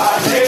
I take